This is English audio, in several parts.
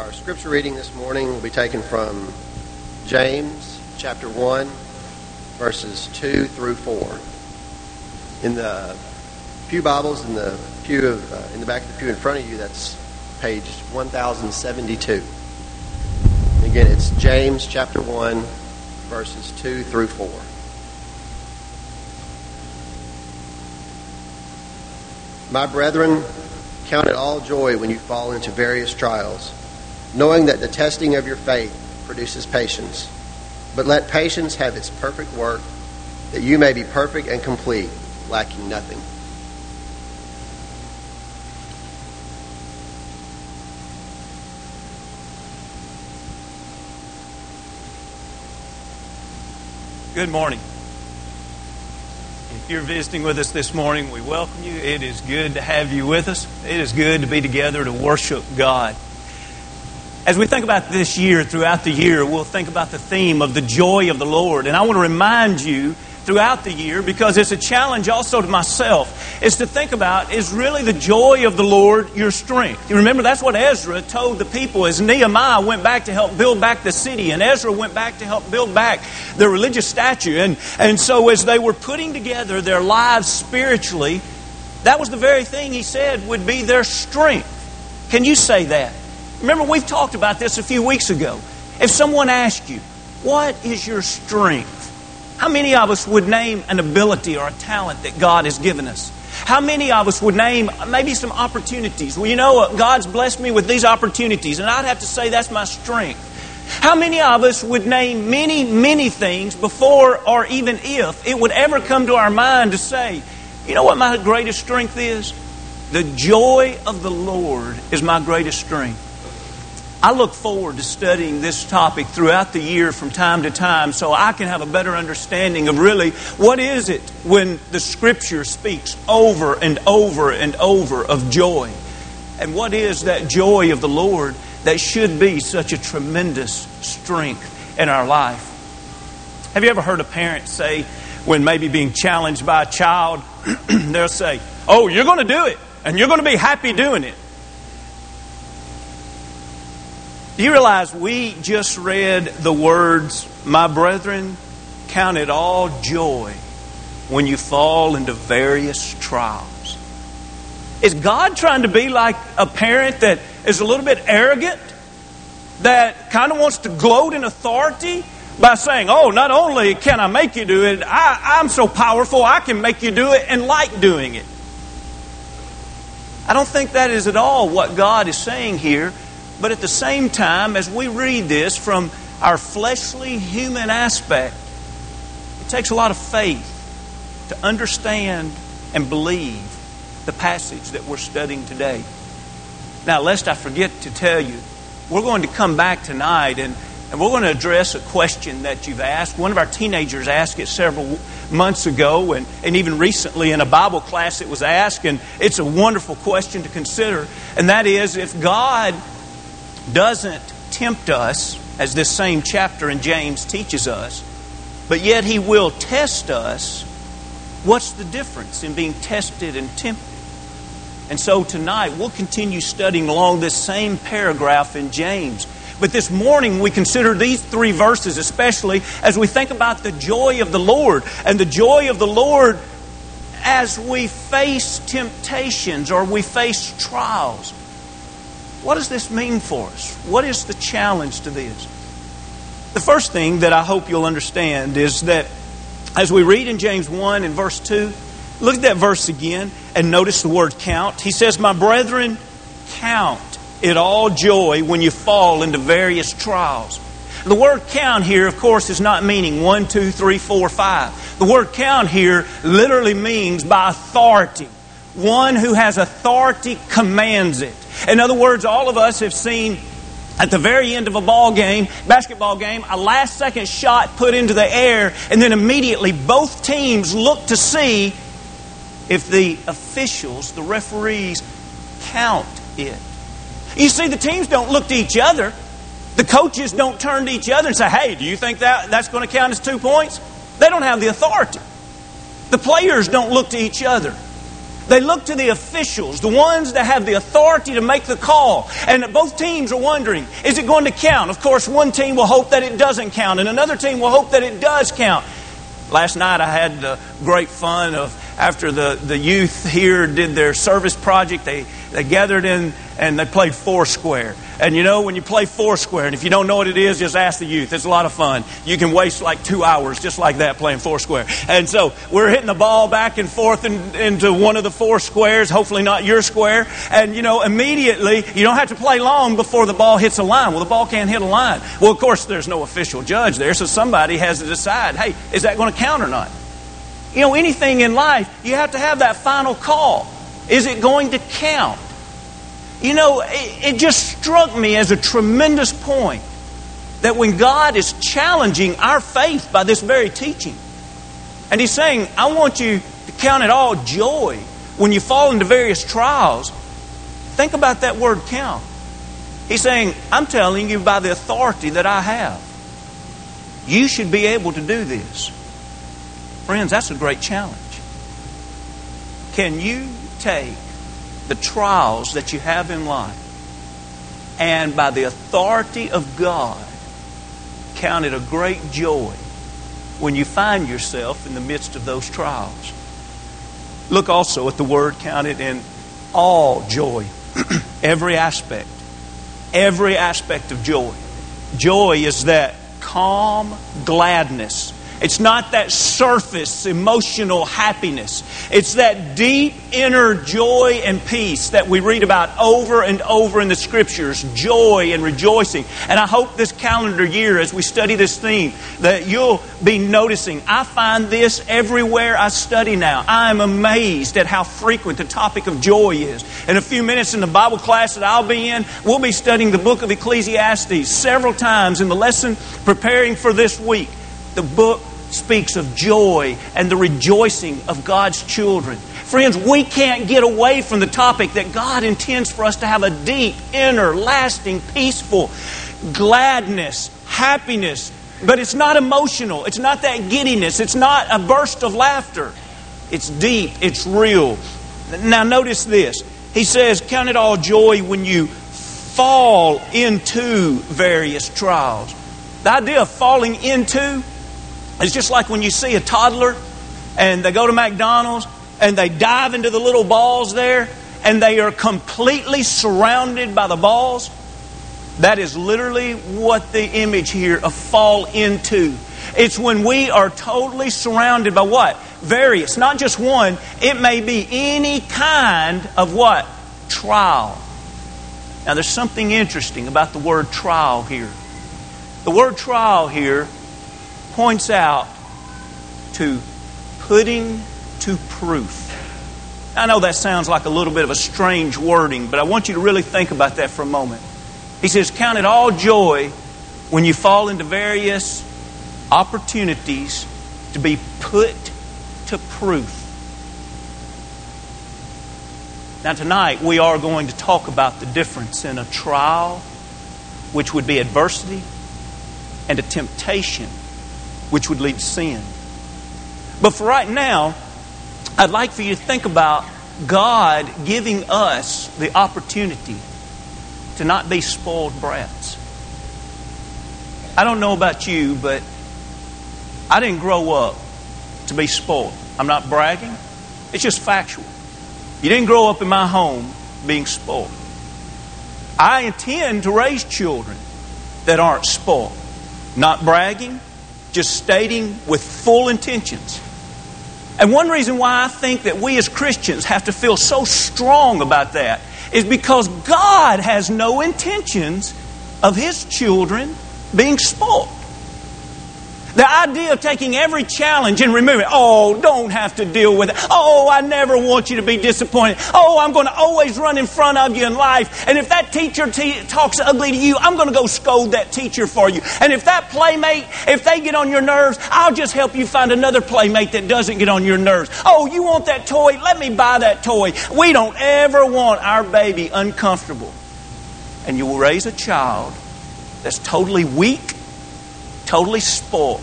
Our scripture reading this morning will be taken from James chapter 1, verses 2 through 4. In the Pew Bibles, in the pew of, uh, in the back of the pew in front of you, that's page 1072. Again, it's James chapter 1, verses 2 through 4. My brethren, count it all joy when you fall into various trials knowing that the testing of your faith produces patience. But let patience have its perfect work, that you may be perfect and complete, lacking nothing. Good morning. If you're visiting with us this morning, we welcome you. It is good to have you with us. It is good to be together to worship God. As we think about this year, throughout the year, we'll think about the theme of the joy of the Lord. And I want to remind you throughout the year, because it's a challenge also to myself, is to think about is really the joy of the Lord your strength? You remember that's what Ezra told the people as Nehemiah went back to help build back the city, and Ezra went back to help build back the religious statue. And, and so as they were putting together their lives spiritually, that was the very thing he said would be their strength. Can you say that? Remember, we've talked about this a few weeks ago. If someone asked you, What is your strength? How many of us would name an ability or a talent that God has given us? How many of us would name maybe some opportunities? Well, you know, God's blessed me with these opportunities, and I'd have to say that's my strength. How many of us would name many, many things before or even if it would ever come to our mind to say, you know what my greatest strength is? The joy of the Lord is my greatest strength. I look forward to studying this topic throughout the year from time to time so I can have a better understanding of really what is it when the Scripture speaks over and over and over of joy. And what is that joy of the Lord that should be such a tremendous strength in our life? Have you ever heard a parent say, when maybe being challenged by a child, they'll say, Oh, you're going to do it, and you're going to be happy doing it. Do you realize we just read the words, My brethren, count it all joy when you fall into various trials? Is God trying to be like a parent that is a little bit arrogant, that kind of wants to gloat in authority by saying, Oh, not only can I make you do it, I, I'm so powerful I can make you do it and like doing it? I don't think that is at all what God is saying here. But at the same time, as we read this from our fleshly human aspect, it takes a lot of faith to understand and believe the passage that we're studying today. Now, lest I forget to tell you, we're going to come back tonight and, and we're going to address a question that you've asked. One of our teenagers asked it several months ago, and, and even recently in a Bible class it was asked, and it's a wonderful question to consider. And that is if God doesn't tempt us, as this same chapter in James teaches us, but yet he will test us. What's the difference in being tested and tempted? And so tonight we'll continue studying along this same paragraph in James. But this morning we consider these three verses, especially as we think about the joy of the Lord and the joy of the Lord as we face temptations or we face trials. What does this mean for us? What is the challenge to this? The first thing that I hope you'll understand is that as we read in James 1 and verse 2, look at that verse again and notice the word count. He says, My brethren, count it all joy when you fall into various trials. The word count here, of course, is not meaning one, two, three, four, five. The word count here literally means by authority. One who has authority commands it. In other words, all of us have seen at the very end of a ball game, basketball game, a last second shot put into the air, and then immediately both teams look to see if the officials, the referees, count it. You see, the teams don't look to each other. The coaches don't turn to each other and say, hey, do you think that, that's going to count as two points? They don't have the authority. The players don't look to each other. They look to the officials, the ones that have the authority to make the call. And both teams are wondering, is it going to count? Of course, one team will hope that it doesn't count, and another team will hope that it does count. Last night I had the great fun of after the, the youth here did their service project, they, they gathered in and they played Foursquare. And you know, when you play Foursquare, and if you don't know what it is, just ask the youth. It's a lot of fun. You can waste like two hours just like that playing Foursquare. And so we're hitting the ball back and forth in, into one of the four squares, hopefully not your square. And you know, immediately, you don't have to play long before the ball hits a line. Well, the ball can't hit a line. Well, of course, there's no official judge there, so somebody has to decide hey, is that going to count or not? You know, anything in life, you have to have that final call. Is it going to count? You know, it, it just struck me as a tremendous point that when God is challenging our faith by this very teaching, and He's saying, I want you to count it all joy when you fall into various trials, think about that word count. He's saying, I'm telling you by the authority that I have. You should be able to do this. Friends, that's a great challenge. Can you take the trials that you have in life and by the authority of God count it a great joy when you find yourself in the midst of those trials? Look also at the word counted in all joy, every aspect, every aspect of joy. Joy is that calm gladness it's not that surface emotional happiness. It's that deep inner joy and peace that we read about over and over in the scriptures joy and rejoicing. And I hope this calendar year, as we study this theme, that you'll be noticing. I find this everywhere I study now. I am amazed at how frequent the topic of joy is. In a few minutes in the Bible class that I'll be in, we'll be studying the book of Ecclesiastes several times in the lesson preparing for this week. The book speaks of joy and the rejoicing of God's children. Friends, we can't get away from the topic that God intends for us to have a deep, inner, lasting, peaceful gladness, happiness. But it's not emotional. It's not that giddiness. It's not a burst of laughter. It's deep. It's real. Now, notice this. He says, Count it all joy when you fall into various trials. The idea of falling into it's just like when you see a toddler and they go to McDonald's and they dive into the little balls there and they are completely surrounded by the balls. That is literally what the image here of fall into. It's when we are totally surrounded by what? Various, not just one. It may be any kind of what? Trial. Now, there's something interesting about the word trial here. The word trial here points out to putting to proof. I know that sounds like a little bit of a strange wording, but I want you to really think about that for a moment. He says, Count it all joy when you fall into various opportunities to be put to proof. Now, tonight we are going to talk about the difference in a trial, which would be adversity, and a temptation, which would lead to sin. But for right now, I'd like for you to think about God giving us the opportunity to not be spoiled brats. I don't know about you, but I didn't grow up to be spoiled. I'm not bragging, it's just factual. You didn't grow up in my home being spoiled. I intend to raise children that aren't spoiled. Not bragging, just stating with full intentions. And one reason why I think that we as Christians have to feel so strong about that is because God has no intentions of His children being spoiled. The idea of taking every challenge and removing it. Oh, don't have to deal with it. Oh, I never want you to be disappointed. Oh, I'm going to always run in front of you in life. And if that teacher te- talks ugly to you, I'm going to go scold that teacher for you. And if that playmate, if they get on your nerves, I'll just help you find another playmate that doesn't get on your nerves. Oh, you want that toy? Let me buy that toy. We don't ever want our baby uncomfortable. And you will raise a child that's totally weak totally spoiled,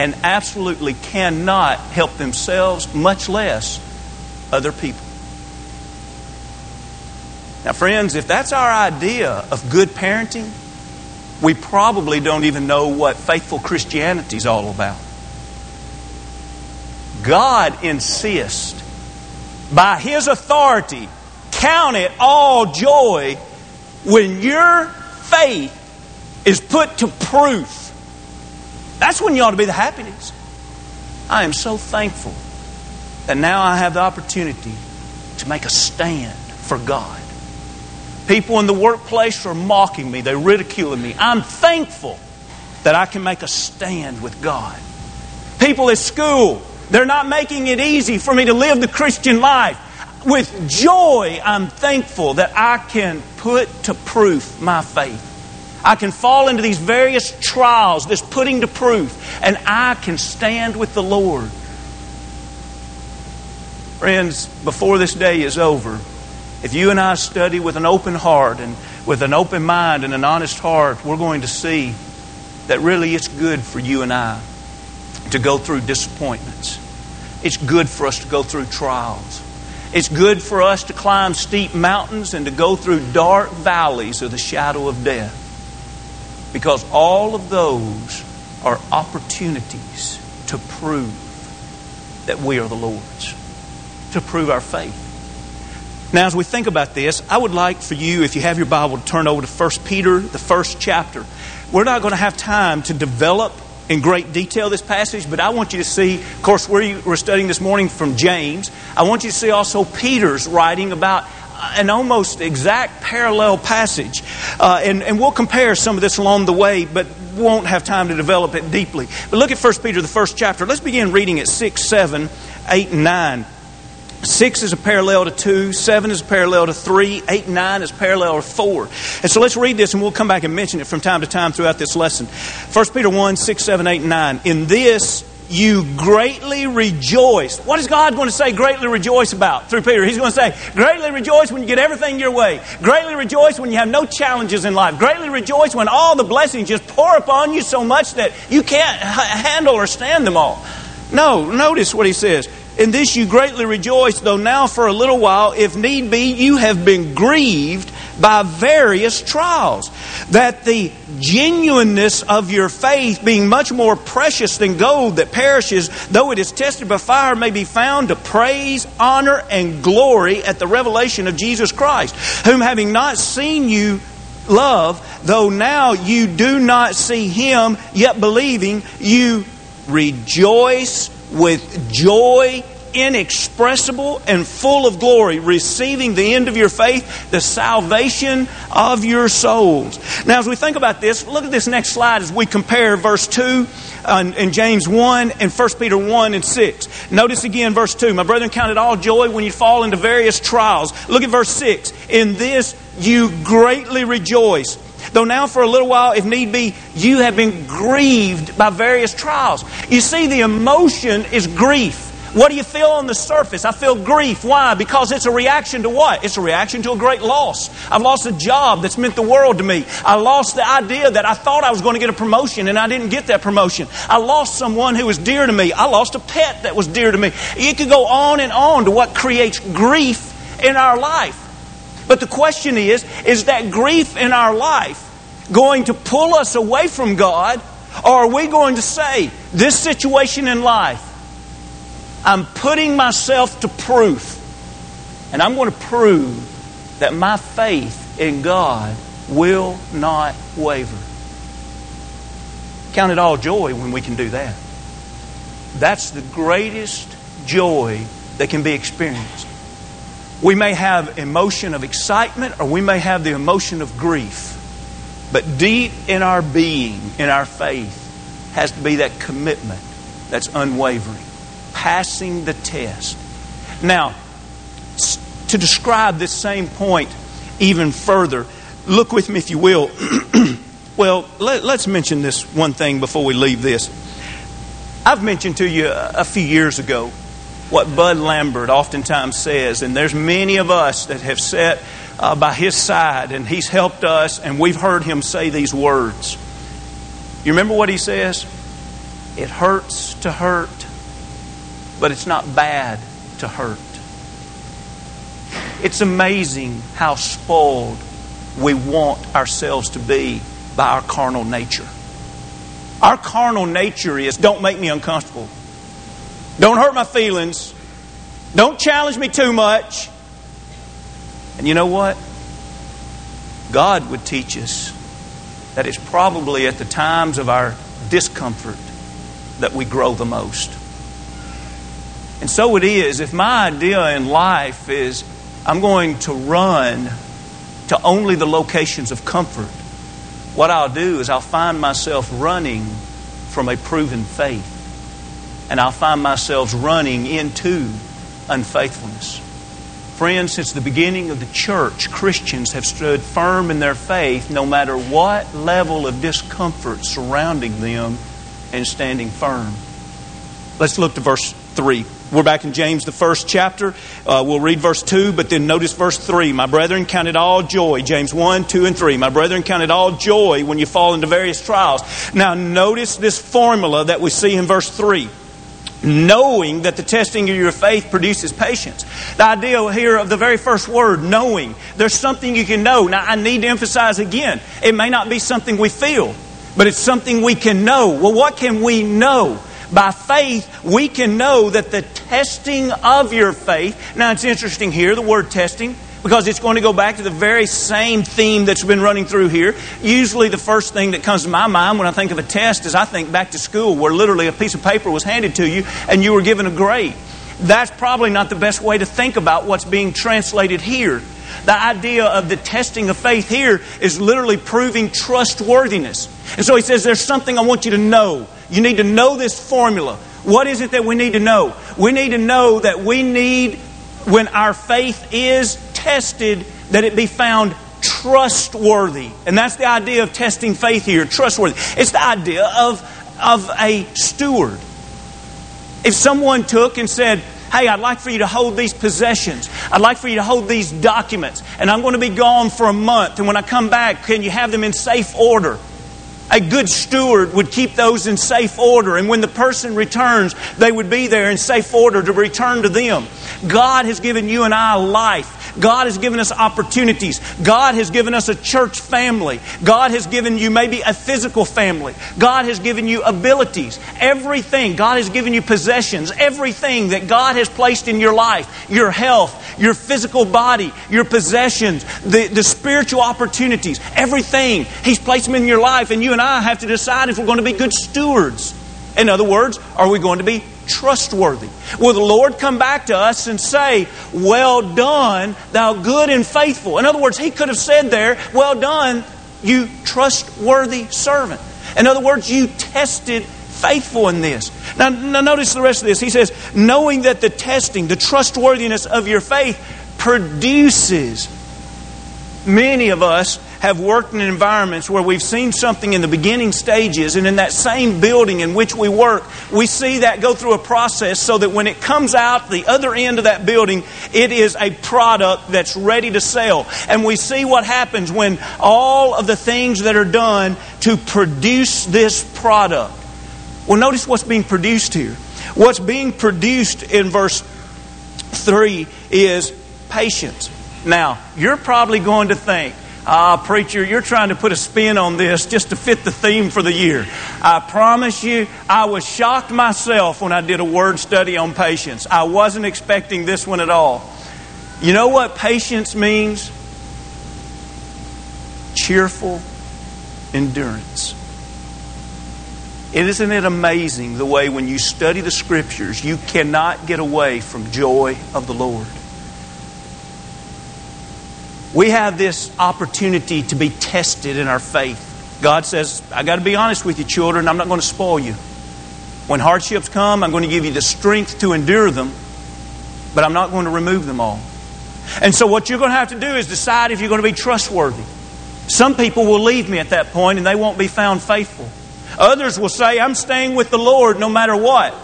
and absolutely cannot help themselves, much less other people. Now, friends, if that's our idea of good parenting, we probably don't even know what faithful Christianity is all about. God insists, by His authority, count it all joy when your faith is put to proof. That's when you ought to be the happiest. I am so thankful that now I have the opportunity to make a stand for God. People in the workplace are mocking me, they're ridiculing me. I'm thankful that I can make a stand with God. People at school, they're not making it easy for me to live the Christian life. With joy, I'm thankful that I can put to proof my faith. I can fall into these various trials, this putting to proof, and I can stand with the Lord. Friends, before this day is over, if you and I study with an open heart and with an open mind and an honest heart, we're going to see that really it's good for you and I to go through disappointments. It's good for us to go through trials. It's good for us to climb steep mountains and to go through dark valleys of the shadow of death. Because all of those are opportunities to prove that we are the Lord's, to prove our faith. Now, as we think about this, I would like for you, if you have your Bible, to turn over to 1 Peter, the first chapter. We're not going to have time to develop in great detail this passage, but I want you to see, of course, we're, we're studying this morning from James. I want you to see also Peter's writing about an almost exact parallel passage. Uh, and, and we'll compare some of this along the way, but won't have time to develop it deeply. But look at 1 Peter, the first chapter. Let's begin reading at 6, 7, 8, and 9. Six is a parallel to two, seven is a parallel to three, eight and nine is parallel to four. And so let's read this and we'll come back and mention it from time to time throughout this lesson. 1 Peter 1, 6, 7, 8, 9. In this you greatly rejoice. What is God going to say greatly rejoice about through Peter? He's going to say, greatly rejoice when you get everything your way. Greatly rejoice when you have no challenges in life. Greatly rejoice when all the blessings just pour upon you so much that you can't handle or stand them all. No, notice what he says. In this you greatly rejoice, though now for a little while, if need be, you have been grieved by various trials. That the genuineness of your faith, being much more precious than gold that perishes, though it is tested by fire, may be found to praise, honor, and glory at the revelation of Jesus Christ, whom having not seen you love, though now you do not see him, yet believing, you rejoice with joy inexpressible and full of glory, receiving the end of your faith, the salvation of your souls. Now, as we think about this, look at this next slide as we compare verse 2 uh, in James 1 and 1 Peter 1 and 6. Notice again verse 2. My brethren, count it all joy when you fall into various trials. Look at verse 6. In this you greatly rejoice Though now, for a little while, if need be, you have been grieved by various trials. You see, the emotion is grief. What do you feel on the surface? I feel grief. Why? Because it's a reaction to what? It's a reaction to a great loss. I've lost a job that's meant the world to me. I lost the idea that I thought I was going to get a promotion and I didn't get that promotion. I lost someone who was dear to me. I lost a pet that was dear to me. You could go on and on to what creates grief in our life. But the question is is that grief in our life going to pull us away from God, or are we going to say, this situation in life, I'm putting myself to proof, and I'm going to prove that my faith in God will not waver. Count it all joy when we can do that. That's the greatest joy that can be experienced. We may have emotion of excitement or we may have the emotion of grief. But deep in our being, in our faith, has to be that commitment that's unwavering, passing the test. Now, to describe this same point even further, look with me if you will. well, let, us mention this one thing before we leave this. I've mentioned to you a few years ago what Bud Lambert oftentimes says, and there's many of us that have sat uh, by his side and he's helped us, and we've heard him say these words. You remember what he says? It hurts to hurt, but it's not bad to hurt. It's amazing how spoiled we want ourselves to be by our carnal nature. Our carnal nature is don't make me uncomfortable. Don't hurt my feelings. Don't challenge me too much. And you know what? God would teach us that it's probably at the times of our discomfort that we grow the most. And so it is. If my idea in life is I'm going to run to only the locations of comfort, what I'll do is I'll find myself running from a proven faith. And I'll find myself running into unfaithfulness. Friends, since the beginning of the church, Christians have stood firm in their faith no matter what level of discomfort surrounding them and standing firm. Let's look to verse 3. We're back in James, the first chapter. Uh, we'll read verse 2, but then notice verse 3. My brethren, count it all joy. James 1, 2, and 3. My brethren, count it all joy when you fall into various trials. Now, notice this formula that we see in verse 3 knowing that the testing of your faith produces patience. The idea here of the very first word, knowing. There's something you can know. Now, I need to emphasize again, it may not be something we feel, but it's something we can know. Well, what can we know? By faith, we can know that the testing of your faith. Now, it's interesting here, the word testing because it's going to go back to the very same theme that's been running through here. Usually, the first thing that comes to my mind when I think of a test is I think back to school where literally a piece of paper was handed to you and you were given a grade. That's probably not the best way to think about what's being translated here. The idea of the testing of faith here is literally proving trustworthiness. And so he says, There's something I want you to know. You need to know this formula. What is it that we need to know? We need to know that we need, when our faith is tested that it be found trustworthy. And that's the idea of testing faith here trustworthy. It's the idea of, of a steward. If someone took and said, Hey, I'd like for you to hold these possessions. I'd like for you to hold these documents. And I'm going to be gone for a month. And when I come back, can you have them in safe order? A good steward would keep those in safe order, and when the person returns, they would be there in safe order to return to them. God has given you and I life. God has given us opportunities. God has given us a church family. God has given you maybe a physical family. God has given you abilities. Everything. God has given you possessions. Everything that God has placed in your life your health, your physical body, your possessions, the, the spiritual opportunities, everything. He's placed them in your life, and you and I have to decide if we're going to be good stewards. In other words, are we going to be trustworthy? Will the Lord come back to us and say, Well done, thou good and faithful? In other words, He could have said there, Well done, you trustworthy servant. In other words, you tested faithful in this. Now, now, notice the rest of this. He says, knowing that the testing, the trustworthiness of your faith produces. Many of us have worked in environments where we've seen something in the beginning stages, and in that same building in which we work, we see that go through a process so that when it comes out the other end of that building, it is a product that's ready to sell. And we see what happens when all of the things that are done to produce this product. Well, notice what's being produced here. What's being produced in verse 3 is patience. Now, you're probably going to think, Ah, preacher, you're trying to put a spin on this just to fit the theme for the year. I promise you, I was shocked myself when I did a word study on patience. I wasn't expecting this one at all. You know what patience means? Cheerful endurance. Isn't it amazing the way when you study the scriptures, you cannot get away from joy of the Lord? We have this opportunity to be tested in our faith. God says, I got to be honest with you, children, I'm not going to spoil you. When hardships come, I'm going to give you the strength to endure them, but I'm not going to remove them all. And so, what you're going to have to do is decide if you're going to be trustworthy. Some people will leave me at that point and they won't be found faithful. Others will say, I'm staying with the Lord no matter what.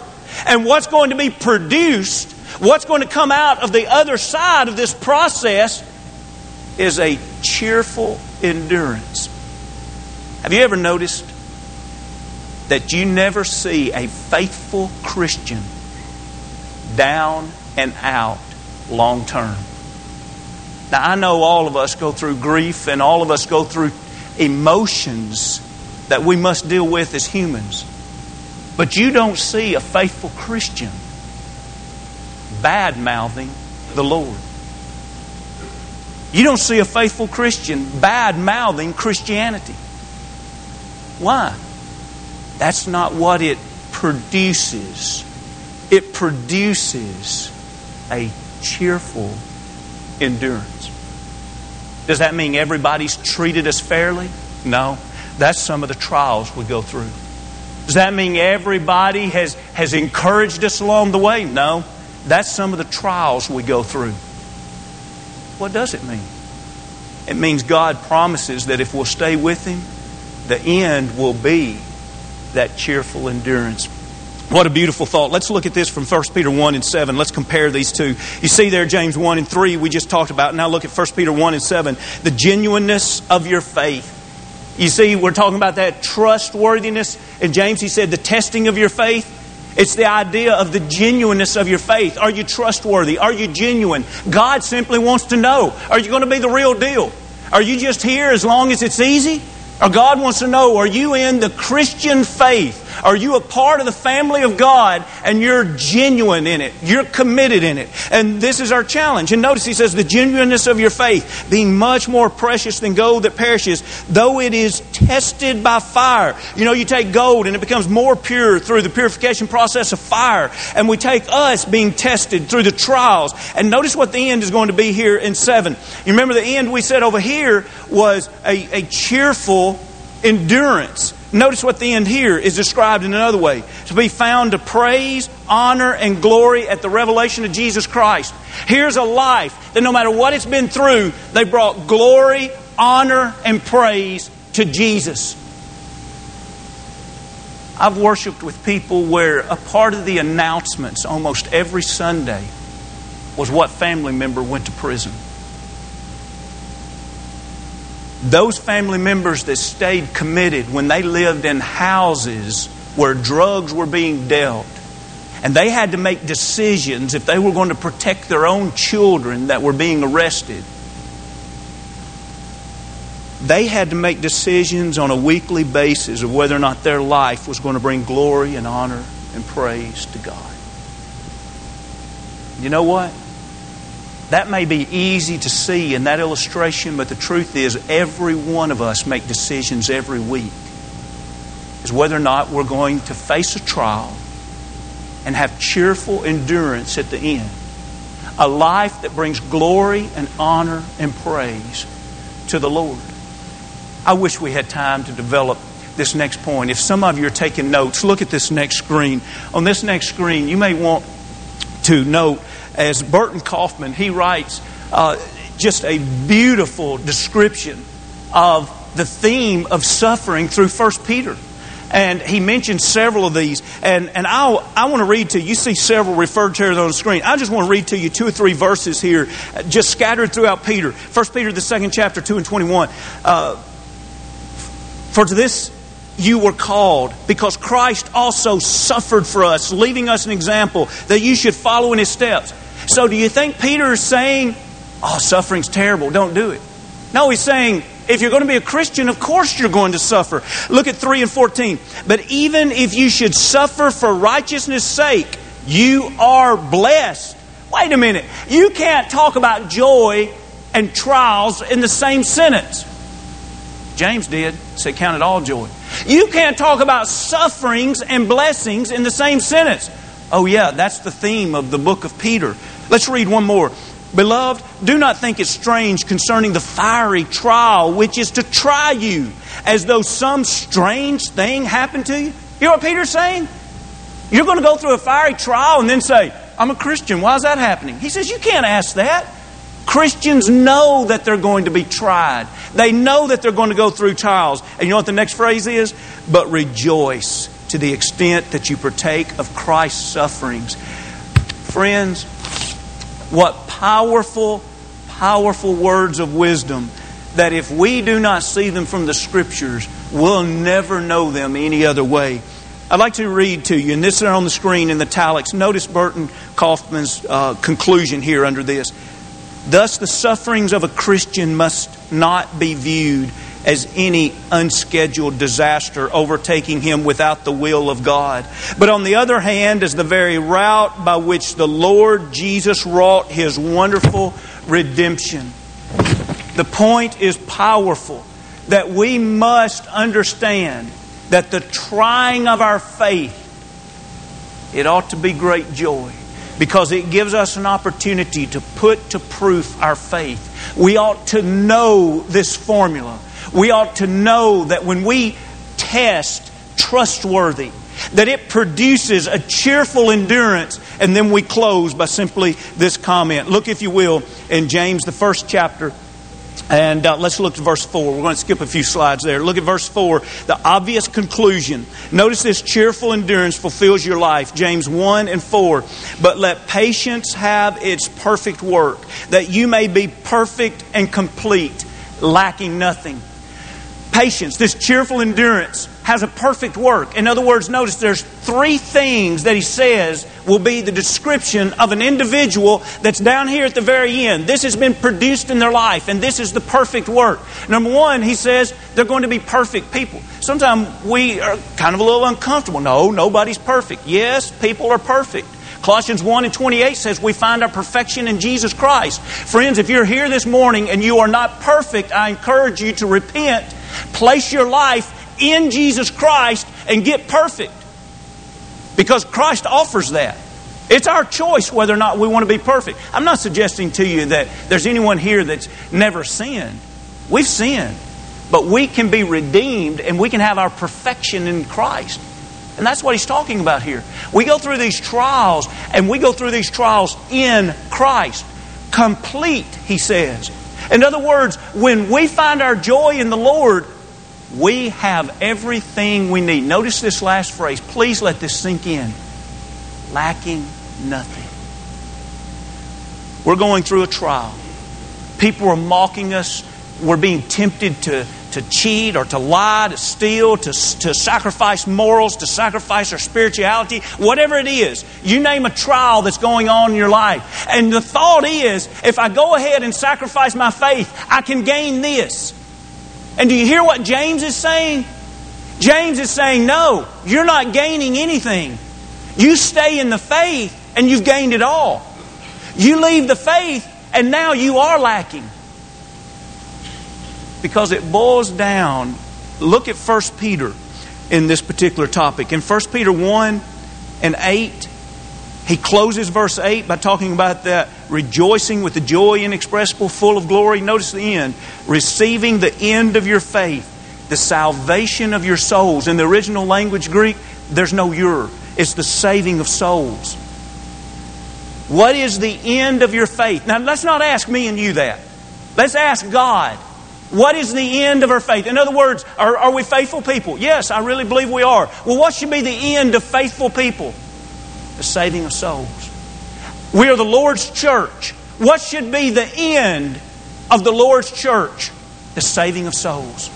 And what's going to be produced, what's going to come out of the other side of this process is a cheerful endurance. Have you ever noticed that you never see a faithful Christian down and out long term? Now, I know all of us go through grief and all of us go through emotions that we must deal with as humans. But you don't see a faithful Christian bad mouthing the Lord. You don't see a faithful Christian bad mouthing Christianity. Why? That's not what it produces. It produces a cheerful endurance. Does that mean everybody's treated us fairly? No. That's some of the trials we go through. Does that mean everybody has, has encouraged us along the way? No. That's some of the trials we go through. What does it mean? It means God promises that if we'll stay with Him, the end will be that cheerful endurance. What a beautiful thought. Let's look at this from 1 Peter 1 and 7. Let's compare these two. You see there James 1 and 3 we just talked about. Now look at 1 Peter 1 and 7. The genuineness of your faith. You see, we're talking about that trustworthiness. And James, he said, the testing of your faith. It's the idea of the genuineness of your faith. Are you trustworthy? Are you genuine? God simply wants to know. Are you going to be the real deal? Are you just here as long as it's easy? Or God wants to know, are you in the Christian faith? Are you a part of the family of God and you're genuine in it? You're committed in it. And this is our challenge. And notice he says, the genuineness of your faith, being much more precious than gold that perishes, though it is tested by fire. You know, you take gold and it becomes more pure through the purification process of fire. And we take us being tested through the trials. And notice what the end is going to be here in 7. You remember the end we said over here was a, a cheerful endurance. Notice what the end here is described in another way to be found to praise, honor, and glory at the revelation of Jesus Christ. Here's a life that no matter what it's been through, they brought glory, honor, and praise to Jesus. I've worshiped with people where a part of the announcements almost every Sunday was what family member went to prison. Those family members that stayed committed when they lived in houses where drugs were being dealt, and they had to make decisions if they were going to protect their own children that were being arrested. They had to make decisions on a weekly basis of whether or not their life was going to bring glory and honor and praise to God. You know what? That may be easy to see in that illustration, but the truth is, every one of us make decisions every week is whether or not we're going to face a trial and have cheerful endurance at the end. A life that brings glory and honor and praise to the Lord. I wish we had time to develop this next point. If some of you are taking notes, look at this next screen. On this next screen, you may want to note as Burton Coffman, he writes uh, just a beautiful description of the theme of suffering through 1 Peter. And he mentions several of these. And, and I'll, I want to read to you. You see several referred to here on the screen. I just want to read to you two or three verses here, just scattered throughout Peter. 1 Peter, the second chapter, 2 and 21. Uh, For to this you were called because Christ also suffered for us, leaving us an example that you should follow in his steps. So, do you think Peter is saying, Oh, suffering's terrible, don't do it? No, he's saying, if you're going to be a Christian, of course you're going to suffer. Look at 3 and 14. But even if you should suffer for righteousness' sake, you are blessed. Wait a minute. You can't talk about joy and trials in the same sentence. James did, said, Count it all joy. You can't talk about sufferings and blessings in the same sentence. Oh, yeah, that's the theme of the book of Peter. Let's read one more. Beloved, do not think it strange concerning the fiery trial which is to try you, as though some strange thing happened to you. You know what Peter's saying? You're going to go through a fiery trial and then say, I'm a Christian. Why is that happening? He says, You can't ask that. Christians know that they're going to be tried. They know that they're going to go through trials. And you know what the next phrase is? But rejoice to the extent that you partake of Christ's sufferings. Friends, what powerful, powerful words of wisdom that if we do not see them from the Scriptures, we'll never know them any other way. I'd like to read to you, and this is on the screen in the italics. Notice Burton Coffman's uh, conclusion here under this. Thus, the sufferings of a Christian must not be viewed as any unscheduled disaster overtaking him without the will of God. But on the other hand, as the very route by which the Lord Jesus wrought his wonderful redemption. The point is powerful that we must understand that the trying of our faith it ought to be great joy because it gives us an opportunity to put to proof our faith. We ought to know this formula. We ought to know that when we test trustworthy, that it produces a cheerful endurance. And then we close by simply this comment. Look, if you will, in James, the first chapter. And uh, let's look at verse 4. We're going to skip a few slides there. Look at verse 4, the obvious conclusion. Notice this cheerful endurance fulfills your life. James 1 and 4. But let patience have its perfect work, that you may be perfect and complete, lacking nothing. Patience, this cheerful endurance, has a perfect work. In other words, notice there's three things that he says will be the description of an individual that's down here at the very end. This has been produced in their life, and this is the perfect work. Number one, he says they're going to be perfect people. Sometimes we are kind of a little uncomfortable. No, nobody's perfect. Yes, people are perfect. Colossians 1 and 28 says we find our perfection in Jesus Christ. Friends, if you're here this morning and you are not perfect, I encourage you to repent, place your life in Jesus Christ and get perfect. Because Christ offers that. It's our choice whether or not we want to be perfect. I'm not suggesting to you that there's anyone here that's never sinned. We've sinned. But we can be redeemed and we can have our perfection in Christ. And that's what he's talking about here. We go through these trials and we go through these trials in Christ. Complete, he says. In other words, when we find our joy in the Lord, we have everything we need. Notice this last phrase. Please let this sink in. Lacking nothing. We're going through a trial. People are mocking us. We're being tempted to, to cheat or to lie, to steal, to, to sacrifice morals, to sacrifice our spirituality, whatever it is. You name a trial that's going on in your life. And the thought is if I go ahead and sacrifice my faith, I can gain this. And do you hear what James is saying? James is saying, no, you're not gaining anything. You stay in the faith and you've gained it all. You leave the faith and now you are lacking. Because it boils down, look at 1 Peter in this particular topic. In 1 Peter 1 and 8, he closes verse 8 by talking about that rejoicing with the joy inexpressible, full of glory. Notice the end. Receiving the end of your faith, the salvation of your souls. In the original language Greek, there's no your, it's the saving of souls. What is the end of your faith? Now, let's not ask me and you that. Let's ask God. What is the end of our faith? In other words, are, are we faithful people? Yes, I really believe we are. Well, what should be the end of faithful people? the saving of souls. We are the Lord's church. What should be the end of the Lord's church? The saving of souls.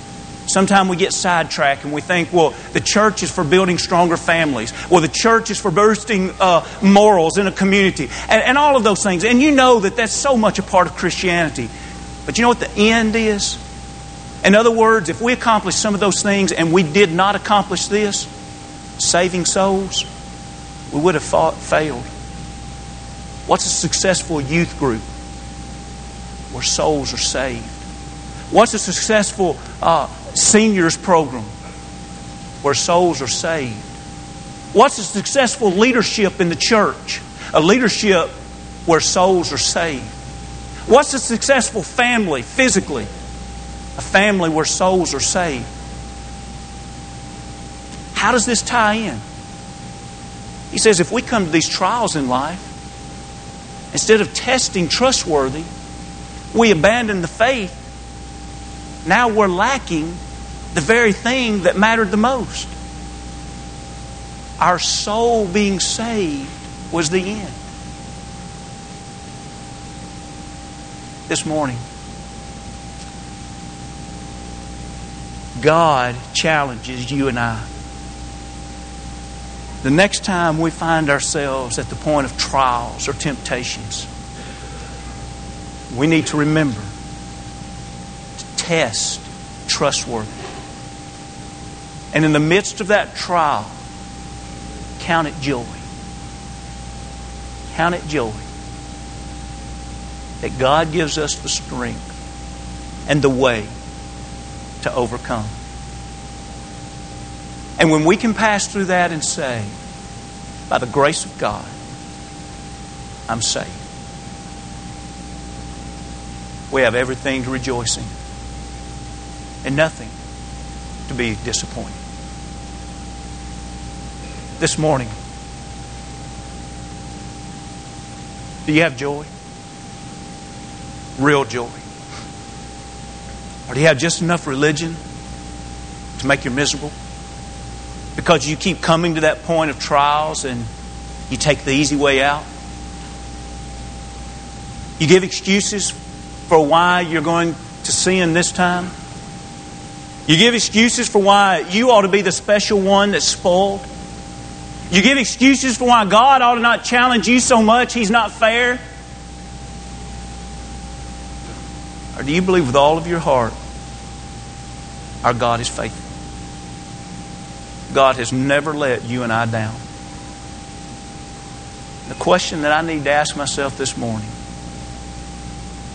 Sometimes we get sidetracked and we think, well, the church is for building stronger families. Well, the church is for boosting uh, morals in a community. And, and all of those things. And you know that that's so much a part of Christianity. But you know what the end is? In other words, if we accomplish some of those things and we did not accomplish this, saving souls, we would have fought, failed. What's a successful youth group where souls are saved? What's a successful uh, seniors program where souls are saved? What's a successful leadership in the church? A leadership where souls are saved. What's a successful family physically? A family where souls are saved. How does this tie in? He says if we come to these trials in life, instead of testing trustworthy, we abandon the faith. Now we're lacking the very thing that mattered the most. Our soul being saved was the end. This morning, God challenges you and I the next time we find ourselves at the point of trials or temptations, we need to remember to test trustworthy. And in the midst of that trial, count it joy. Count it joy that God gives us the strength and the way to overcome. And when we can pass through that and say, by the grace of God, I'm saved, we have everything to rejoice in and nothing to be disappointed. This morning, do you have joy? Real joy. Or do you have just enough religion to make you miserable? Because you keep coming to that point of trials and you take the easy way out? You give excuses for why you're going to sin this time? You give excuses for why you ought to be the special one that's spoiled? You give excuses for why God ought to not challenge you so much, He's not fair? Or do you believe with all of your heart our God is faithful? God has never let you and I down. The question that I need to ask myself this morning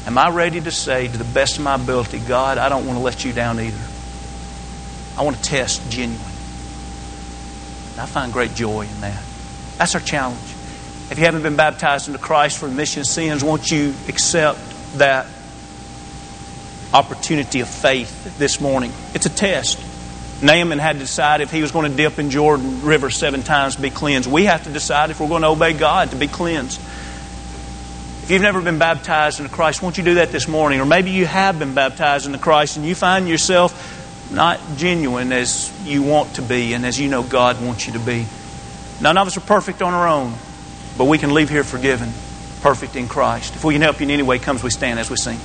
Am I ready to say, to the best of my ability, God, I don't want to let you down either? I want to test genuine. And I find great joy in that. That's our challenge. If you haven't been baptized into Christ for remission of sins, won't you accept that opportunity of faith this morning. It's a test. Naaman had to decide if he was going to dip in Jordan River seven times to be cleansed. We have to decide if we're going to obey God to be cleansed. If you've never been baptized into Christ, won't you do that this morning? Or maybe you have been baptized into Christ and you find yourself not genuine as you want to be and as you know God wants you to be. None of us are perfect on our own, but we can leave here forgiven, perfect in Christ. If we can help you in any way, come as we stand as we sing.